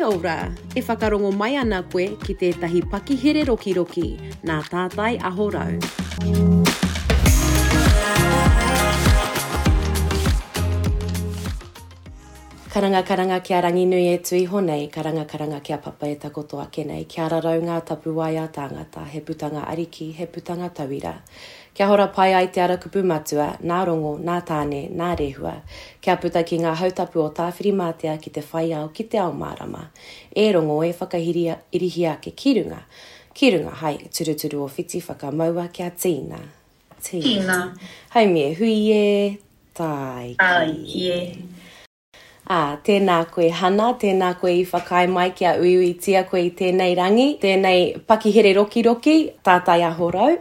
Kia ora! E whakarongo mai ana koe ki tētahi pakihere rokiroki nā Tātai Aho Rau? Karanga karanga kia Ranginui e tu iho nei, karanga karanga kia Papa e takoto ake nei, kia rarau ngā tapuwae a tāngata, he putanga ariki, he putanga tauira. Kia hora pai ai te ara kupu matua, nā Rongo, nā Tāne, nā Rehua, kia puta ki ngā hautapu o Tāwhirimātea ki te whai ao ki te ao mārama. E Rongo, e whakahiri irihia ake ki runga, ki runga, hai, turuturu o whiti whakamaua kia tīna, tīna, haumi e hui e, tāiki e. Ā, tēnā koe Hana, tēnā koe i whakaae mai kia uiuitia koe i tēnei rangi, tēnei pakihere rokiroki, tātai ahorau,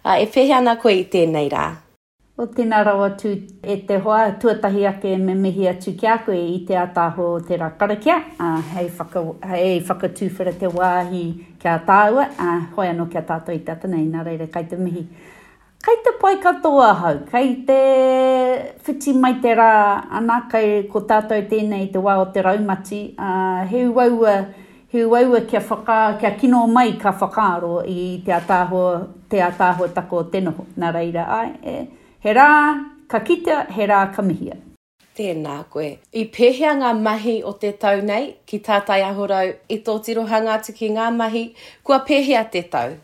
ā, e pehe ana koe i tēnei rā. Otinā rawa tū, e te hoa, tuatahi ake me mihi atu ki a koe i te ātaaho o tērā karakia, ā, hei whaka, hei whakatūwhera te wāhi ki a tāua, ā, hoe anō ki a tātou i te atanei, nā reira, kai te mihi. Kei te pai katoa ahau, kei te whiti mai te rā, ana, kei ko tātou tēnei i te wā o te raumati, ā, he uaua, he uaua kia whaka, kia kino mai ka whakaaro i te ātaahua, te ātaahuataka o te noho, nā reira, āe, e, he rā ka kitea, he rā ka mihia. Tēnā koe. I pēhea ngā mahi o te tau nei ki tā Taiahorau i tō tirohanga atu ki ngā mahi, kua pēhea te tau?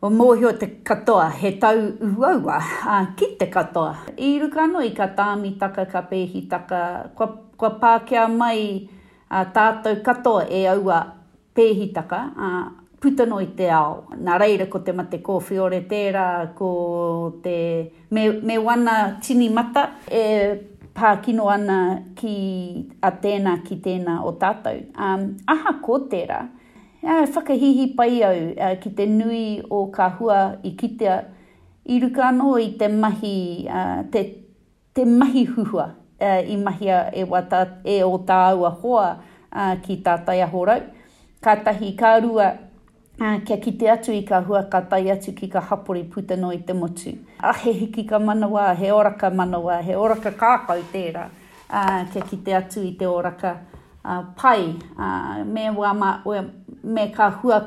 Kua mōhio te katoa he tau uaua, ā, ki te katoa. I ruka anō i kā tāmitaka, kā pēhitaka, kua, kua pākea mai ā tātou katoa e aua pēhitaka, ā, puta noa i te ao. Nā reira ko te mate kōwhiore tērā, ko te, me, me wana tini mata e pā kino ana ki a tēnā, ki tēnā o tātou. Ā, ahakoa tērā. Nā, e whakahīhī pai au ki te nui o kā hua i kitea, i ruka anō i te mahi, te, te mahi huhua i mahia e wā tā, e ō tāua hoa ki tā Taiaho Rau. Ka tahi, ka rua, kia kite atu i kā hua ka tae atu ki kā hapori puta noa i te motu. He hiki ka manawa, he oraka manawa, he oraka kākau tērā. kia kite atu i te oraka pai, me wama, me ka hua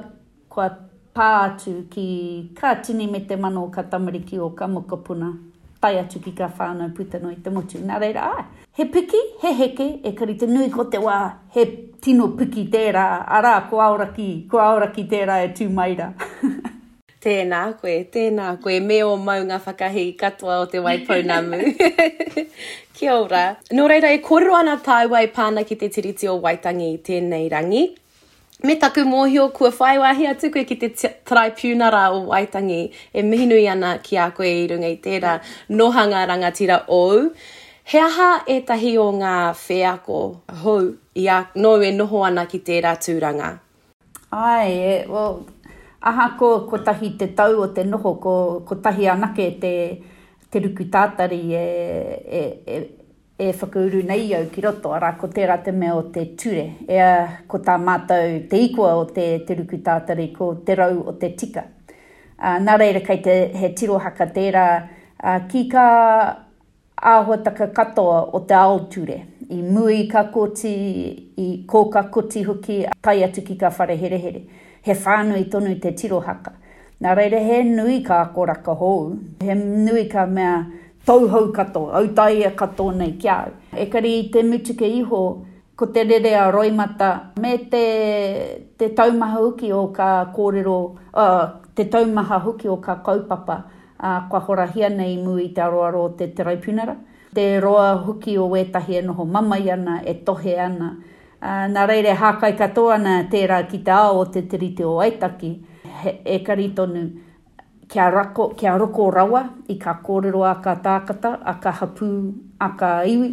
kua pa atu ki ka tini me te mano o ka tamariki o ka mokopuna, tae atu ki ka whanau puta noa i te motu. Na reira, ae, he piki, he heke, ekari te nui ko te wa, he tino piki tera, ara, ko Aoraki, ko Aoraki tera e tu mai ra. Tēnā koe, tēnā koe me ō maunga whakahī katoa o Te Waipounamu. Kia ora. Nō reira, e kōrero ana tāua e pā ana ki te Tiriti o Waitangi i tēnei rangi. Me taku mōhio kua whai wāhi atu koe ki te Taraipiunara o Waitangi, e mihi nui ana ki a koe i runga i tērā nohanga rangatira ōu. He aha ētahi o ngā wheako hou i a, nōu e noho ana ki tērā tūranga? Āe, e, well, ahakoa kotahi te tau o te noho, ko, kotahi anake te, te ruku tātari e, e, e, e whakauru nei i au ki roto, arā, ko tērā te mea o te ture. Ea, ko tā mātou, te ikoa o te, te ruku tātari, ko te rau o te tika. Ā, nā reira kei te, he tirohaka tērā, ā, ki kā, āhuataka katoa o te ao ture, i mua i ka koti, i kō ka koti hoki, tae atu ki ka whare herehere. He whānui tonu te tirohaka. Nā reira he nui ka akoraka hou, he nui ka mea. Tauhou katoa, autaia katoa nei ki a au. Ekari i te mutuka iho, Ko te rere a roimata me te te taumaha hoki o ka kōrero, ā, te taumaha hoki o ka kaupapa, ā, kua horahia nei i mua i te aroaro o te Taraipiunara, te roa hoki o wētahi e noho mamae ana, e tohe ana. Ā, nā reira e hākai katoa ana tērā ki te ao o te Tiriti o Waitaki, he ekari tonu, Kia rako, kia roko rawa i kā kōrero a kā tākata, a kā hapū, a kā iwi,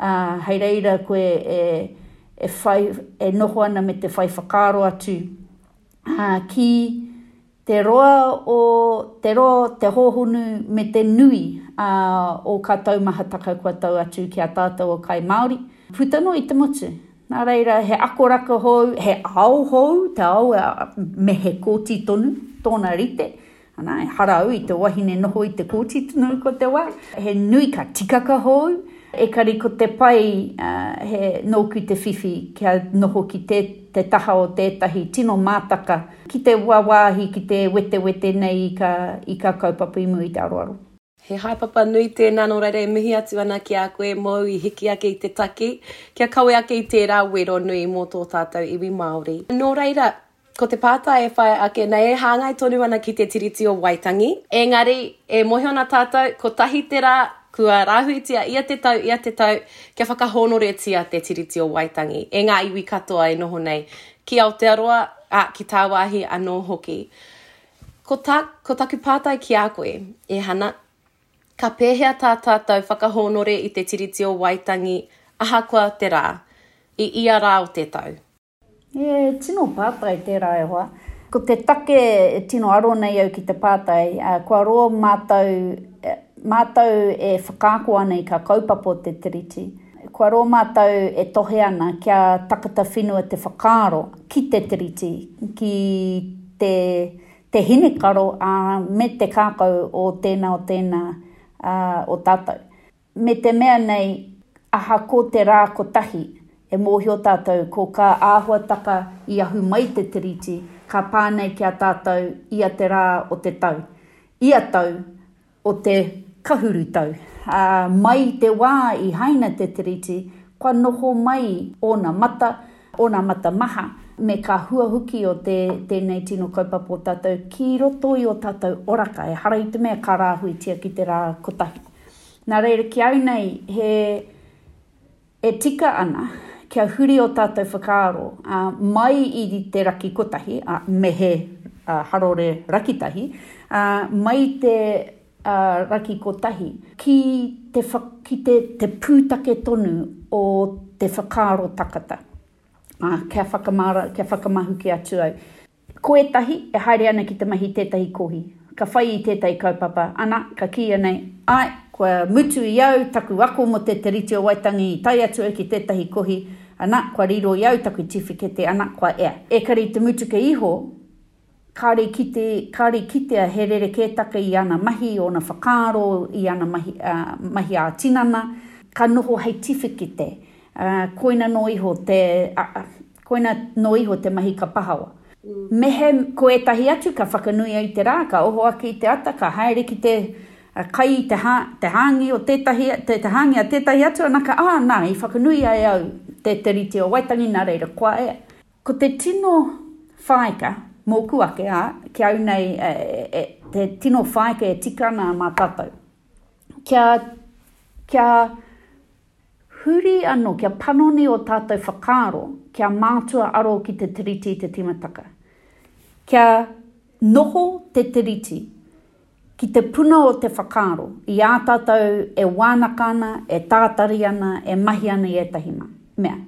ā, hei reira koe e, e whai, e noho ana me te whai whakaaro atu, ā, ki te roa o, te roa o te hōhonu me te nui, ā, o kā taumahataka kua tau atu ki a tātou o Kai Māori. Puta noa i te motu. Nā reira, he akoraka hou, he ao hou te ao me he kōti tonu tōna rite. Ana, ehara au i te wahine noho i te kōti tonu ko te wā. He nui ka tikaka hou, ekari ko te pai he nōku te whiwhi kia noho ki te te taha o tētahi tino mātaka ki te wāwāhi, ki te wetewete nei i ka kaupapa i mua i te aroaro. He haepapa nui tēnā nō reira e mihi atu ana ki a koe mōu i hiki ake i te taki kia kawe ake i tērā wero nui mō tō tātou iwi Māori. Nō reira, ko te pātai e whai ake nei e hāngai tonu ana ki te Tiriti o Waitangi? Engari, e mōhio ana tātou, kotahi te rā, kua rāhuitia ia te tau, ia te tau, kia whakahōnoretia te Tiriti o Waitangi e ngā iwi katoa e noho nei ki Aotearoa, ā, ki tāwāhi anō hoki. Ko ta, ko taku pātai ki a koe, e Hana, ka pēhea tā tātou whakahōnore i te Tiriti o Waitangi ahakoa te rā, i ia rā o te tau? He tino pātai tērā e hoa. Ko te take e tino aro nei au ki te pātai, kua roa mātou, mātou e whakaako ana i kā kaupapa o te Tiriti, Kua roa mātou e tohe ana kia takata whenua te whakaaro ki te Tiriti, ki te te hinekaro, ā, me te kākau o tēnā, o tēnā, ā, o tātou. Me te mea nei, aha ko te rā kotahi, e mōhio tātou ko kā āhuataka i ahu mai te Tiriti, ka pā nei ki a tātou ia te rā o te tau, ia tau, o te kahurutau. Ā, mai i te wā i haina te Tiriti, kua noho mai ōna mata, ōna mata maha, me ka hua hoki o te, tēnei tino kaupapa o tātou ki roto i ō tātou oraka, ehara i te mea ka rāhuitia ki te rā kotahi. Nā reira, ki au nei, he. E tika ana kia huri o tatou whakaaro, a, mai i te raki kotahi, a, me he, a, harore rakitahi, a, mai i te, a, raki kotahi, ki te, ki te, te pūtake tonu o te whakaaro takata, a, kia whakamara, kia whakamahuki atu au. Ko ētahi e haere ana ki te mahi i tētahi kohi, ka whai i tētahi kaupapa, ana, ka kīia nei, Āe, kua mutu i au taku ako mō te Te Riti o Waitangi i tae atu au ki tētahi kohi, ana, kua riro i au taku tiwhikete, ana, kua ea. Ekari i te mutuke iho, kāre i kite, kāre i kitea he rerekētaka i ana mahi, i ōna whakaaro, i ana mahi, ā, mahi ā-tinana, ka noho hei tiwhikete, ā, koina noa iho te, ā, Koina nō iho te mahi ka pahawa. Mehe ko ētahi atu ka whakanuia i te rā, ka oho ake i te ata, ka haere ki te kai i te te hāngi o tētahi, te te hāngi a tētahi atu anaka, ā, nā, i whakanuia e au te te rite o Waitangi, nā reira, kua ea. Ko te tino whaeka, mōku ake, ā, ki au nei e, te tino whaeka e tika ana mā tātou, kia, kia. Huri anō kia panoni ō tātou whakaaro, kia mātua aro ki te Tiriti i te tīmataka. Kia noho te Tiriti ki te puna o te whakaaro i ā tātou e wānaka ana, e tātari ana, e mahi ana i ētahi mea.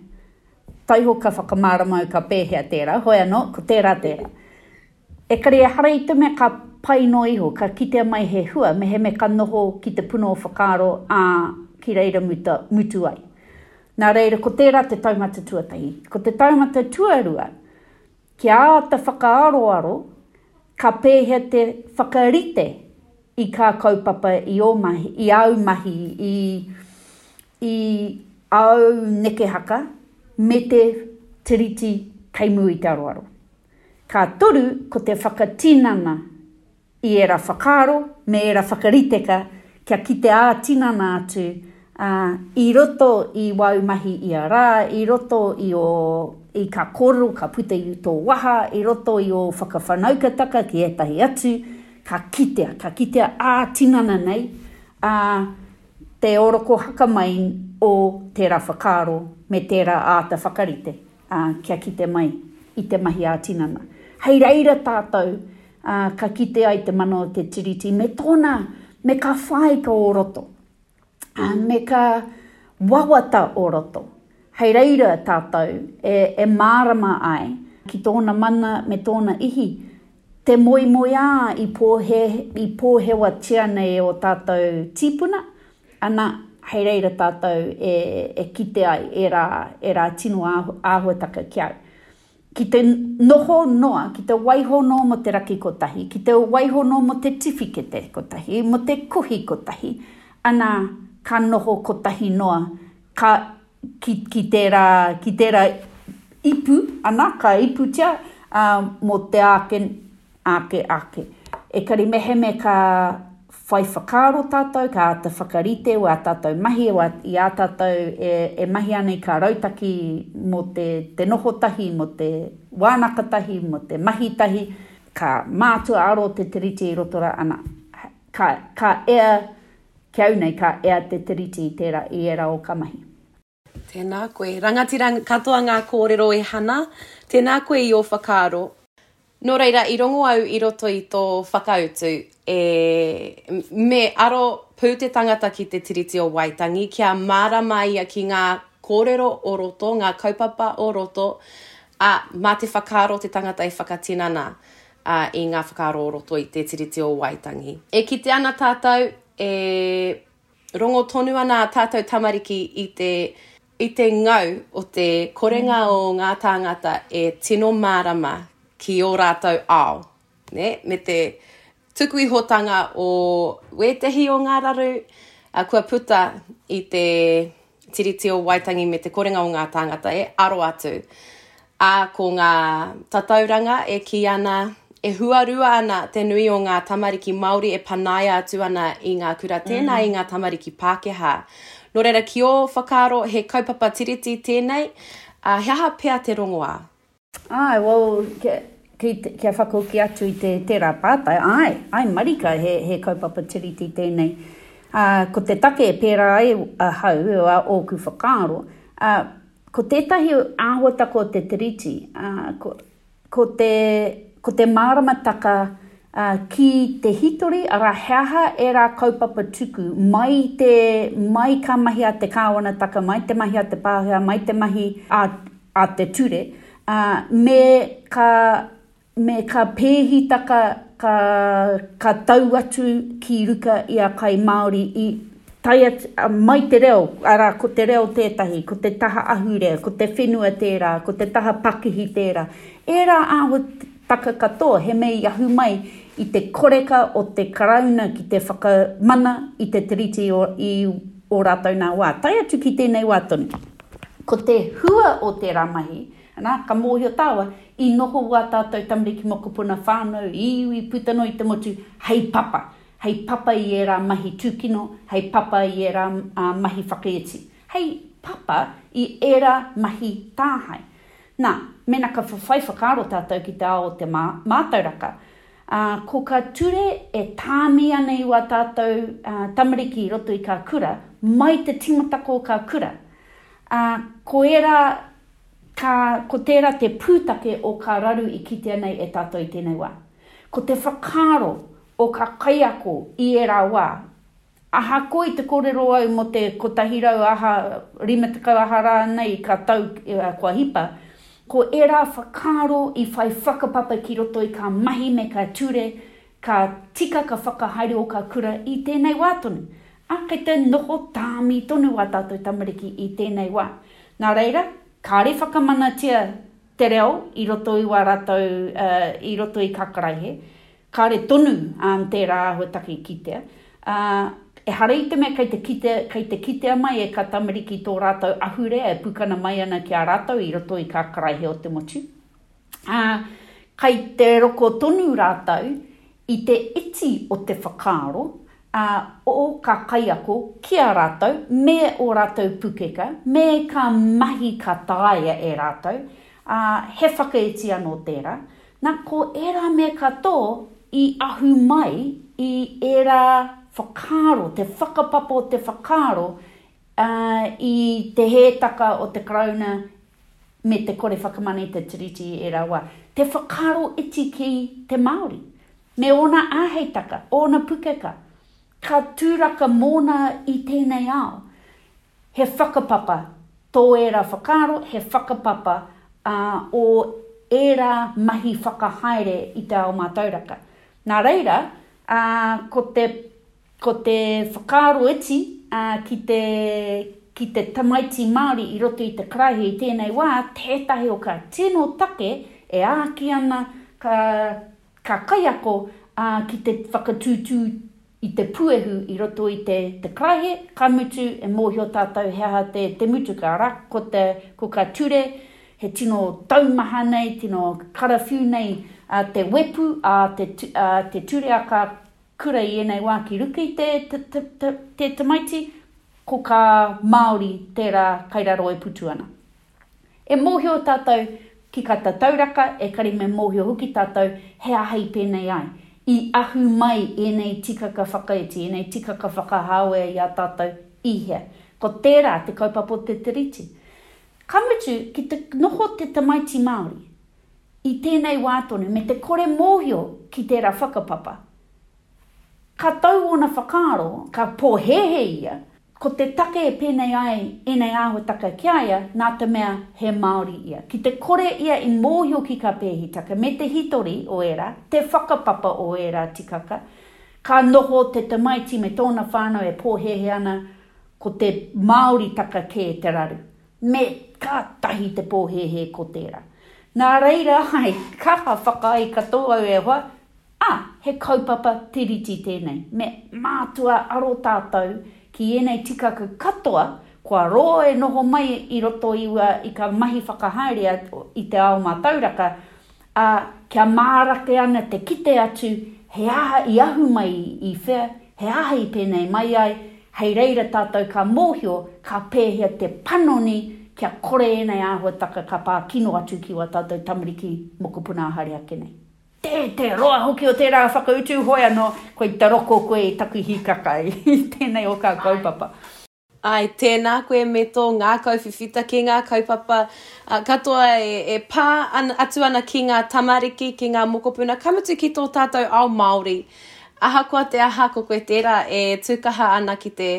Taiho ka whakamāramau ka pēhea tērā, hoi anō, ko tērā tērā. Ekari ehara i te mea ka pai noa iho, ka kitea mai he hua meheme ka noho ki te puno o whakaaro, ā, ki reira muta, mutu ai. Nā reira, ko tērā te taumata tuatahi. Ko te taumata tuarua, kia āta whakaaroaro ka pēhea te whakarite i kā kaupapa, i ō mahi, i āu mahi, i, i āu neke haka, me te tiriti kei mū i te aroaro. Ka toru ko te whakatinana i ērā whakaaro me ērā whakariteka kia kite ā-tinana atu ā, i roto i wāu mahi ia rā, i roto i ō, i kā kōrero ka puta i tō waha, i roto i ō whakawhanaukataka ki ētahi atu, ka kitea, ka kitea ā-tinana nei ā, te orokohaka mai o tērā whakaaro me tērā āta whakarite. ā, kia kite mai i te mahi ā-tinana. Hei reira tātou, ā, ka kite ai te mana o te Tiriti me tōna, me kā whāika o roto, ā, me kā wawata o roto. Hei reira tātou e, e mārama ai ki tōna mana me tōna ihi, te moemoeā i pōhe, i pōhewatia nei e ō tātou tīpuna, Ana, hei reira tātou e kite ai ērā tino āhuataka ki au. Ki te noho noa, ki te waiho noa mō te raki kotahi, ki te waiho noa mō te tiwhikete kotahi, mō te kuhi kotahi, ana, ka noho kotahi noa, ka, ki tērā, ki tērā ipu, ana, ka iputia, ā, mō te āke, Ake, ake. Ekari meheme ka whai whakaaro tātou, ka āta whakarite wā tātou mahi, wā, i ā tātou e, e mahi ana i kā rautaki mō te, te noho tahi, mō te wānaka tahi, mō te mahi tahi, ka mātua aro te Tiriti i roto rā, ana, ka, ka ea, ki au nei, ka ea te Tiriti i tērā, i ērā o kā mahi. Tēnā koe. Rangatira katoa ngā kōrero e Hana. Tēnā koe i ō whakaaro. Nō reira, i rongo au i roto i tō whakautu, e, me aro pū te tangata ki te Tiriti o Waitangi kia mārama ia ki ngā kōrero o roto, ngā kaupapa o roto, ā, mā te whakaaro o te tangata e whakatinana ā, i ngā whakaaro o roto i te Tiriti o Waitangi. E kite ana tātou, e, Rongo tonu ana a tātou tamariki i te, i te ngau o te korenga o ngā tāngata e tino mārama ki ō rātou ao, ne? me te tuku ihotanga o wētehi o ngā raru kua puta i te Tiriti o Waitangi me te korenga o ngā tāngata e aro atu. Ā, ko ngā tatauranga e kī ana, e huarua ana te nui o ngā tamariki Māori e panaia atu ana i ngā kura tēnā mm. i ngā tamariki Pākehā. Nō reira, ki ō whakaaro, he kaupapa tiriti tēnei, uh, he aha pea te rongoā? Āe, well, kia, ki, kia whakahoki atu i te, tērā pātai, āe, āe marika, he, he kaupapa tiriti tēnei. Ā, ko te take e pērā ai ahau, ā, ōku whakaaro, ā, ko tētahi āhuataka o te tiriti, ā, ko, ko te, ko te māramataka ā, ki te hitori, arā, he aha ērā kaupapa tuku mai i te, mai ka mahi a te Kāwanataka, mai te mahi a te Pākehā, mai te mahi a, a te ture, ā, me ka, me ka pēhitaka ka, ka tau atu ki ruka i a Kai Māori i tae atu, mai te reo, arā, ko te reo tētahi, ko te taha ahurea, ko te whenua tērā, ko te taha pakihi tērā. Ērā āhutaka katoa he mea i ahu mai i te koreka o te Karauna ki te whakamana i te Tiriti o, i. ō rātou nā wā, tae atu ki tēnei wā tonu. Ko te hua o tērā mahi, nā, ka mōhio tāua, i noho wā tātou tamariki mokopuna whānau, iwi, puta noa i te motu, hei papa, hei papa i ērā mahi tūkino, hei papa i ērā mahi whakaiti, hei papa i ērā mahi tāhae. Nā, mēnā ka whawhai whakaaro tātou ki te ao o te mātauraka, Ā, ko ka ture e tāmi ana i wā tātou tamariki i roto i kā kura, mai te timataka o kā kura. Ā, ko ērā kā, ko tērā te pūtake o kā raru i kitea nei e tātou i tēnei wā. Ko te whakaaro o kā kaiako i ērā wā, Ahakoa i te korero au mo te kotahi rau aha, rima tekau aha ranei ka tau kua hipa, ko era whakaaro i whai whakapapa ki roto i ka mahi me ka ture, ka tika ka whakahaere o ka kura i tenei wa tonu. A kei te noho taami tonu a tatou tamariki i tenei wa. Na reira, kare whakamanatia te reo i roto i wa ratou, i roto i ka karaihe. Kāre tonu an tērā āhua take i kitea, ā, ehara i te mea kei te kitea, kei te kitea mai e kā tamariki tō rātou ahurea e pukana mai ana ki a rātou i roto i kā karaehe o te motu, ā, kei te roko tonu rātou i te iti o te whakaaro, ā, o kā kaiako ki a rātou me ō rātou pukeka, me kā mahi ka taea e rātou, ā, he whakaiti anō tērā, Na ko era me kato i ahu mai i era whakaaro, te whakapapa o te whakaaro i te heetaka o te Karauna me te kore whakamana i te Tiriti i era wa, te whakaaro iti ki te Maori, me ona aheitaka, ona pukeka, ka turaka mona i tenei ao. He whakapapa tō ērā whakaaro, he whakapapa ā, o ērā mahi whakahaere i te ao mātauraka. Nā reira, ā, ko te, ko te whakaaro iti ā, ki te, ki te tamaiti Māori i roto i te karaehe i tēnei wā, tētahi o kā tino take e āki ana ka, ka kaiako ā, ki te whakatūtū i te puehu i roto i te te karaehe, ka mutu e mōhio tātou he aha te te mutuka, arā, ko te, ko ka ture, he tino taumaha nei, tino karawhiu nei te wepu a te, a te ture a ka kura i ēnei wā ki ruka i te, te, te, te, te tamaiti, ko ka Māori tērā kai raro e putu ana. E mōhio tātou ki kā tatau raka, ekari me mōhio hoki tātou he aha i pēnei ai. I ahu mai ēnei tikaka whakaiti, ēnei tikaka whakahāwea i a tātou i hea? Ko tērā te kaupapa o te Tiriti. Ka mutu, ki te noho te tamaiti Māori i tēnei wā tonu, me te kore mōhio ki tērā whakapapa, ka tau ōna whakaaro, ka pōhēhē ia, Ko te take e pēnei ai ēnei āhuataka ki a ia, nā te mea he Māori ia. Ki te kore ia i mōhio ki kā pēhitaka me te hitori o ērā, te whakapapa o ērā tikaka, ka noho te tamaiti me tōna whānau e pōhēhē ana ko te Māoritaka kē te raru, me kātahi te pōhēhē ko tērā. Nā reira, hai, kaha whakaae katoa au e hoa, Ā, he kaupapa Tiriti tēnei, me mātua aro tātou ki ēnei tikaka katoa kua rō e noho mai i roto iua i ka mahi whakahaere i te ao mātauraka, ā, kia mārake ana te kite atu he aha i ahu mai i whea, he aha i pēnei mai ai, hei reira tātou ka mōhio ka pēhea te panoni kia kore ēnei āhuataka ka pā kino atu ki wā tātou tamariki mokopuna ā-haere ake nei. Te, te roa hoki o tērā whakautu hoe anō, koe i taroko koe i taku hīkaka i tēnei o kā kaupapa. Āe, tēnā koe me tō ngākau whiwhita ki ngā kaupapa katoa e, e pā ana, atu ana ki ngā tamariki, ki ngā mokopuna, ka mutu ki tō tātou ao Māori. Ahakoa te aha, ko koe tērā e tūkaha ana ki te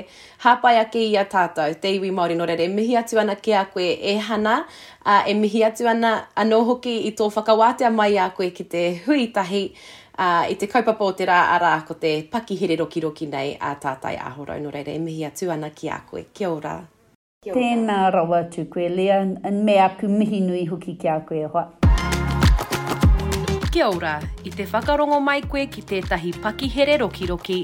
Hāpai ake i a tātou, te iwi Māori nō reira, e mihi atu ana ki a koe e Hana, ā, e mihi atu ana anō hoki i tō whakawātea mai i a koe ki te hui tahi, ā, i te kaupapa o te rā, arā, ko te pakihere rokiroki nei a Tātai Ahorou. Nō reira, e mihi atu ana ki a koe. Kia ora. Tēnā rawa atu koe Leah, me aku mihi nui hoki ki a koe e hoa. Kia ora, i te whakarongo mai koe ki tētahi pakihere rokiroki,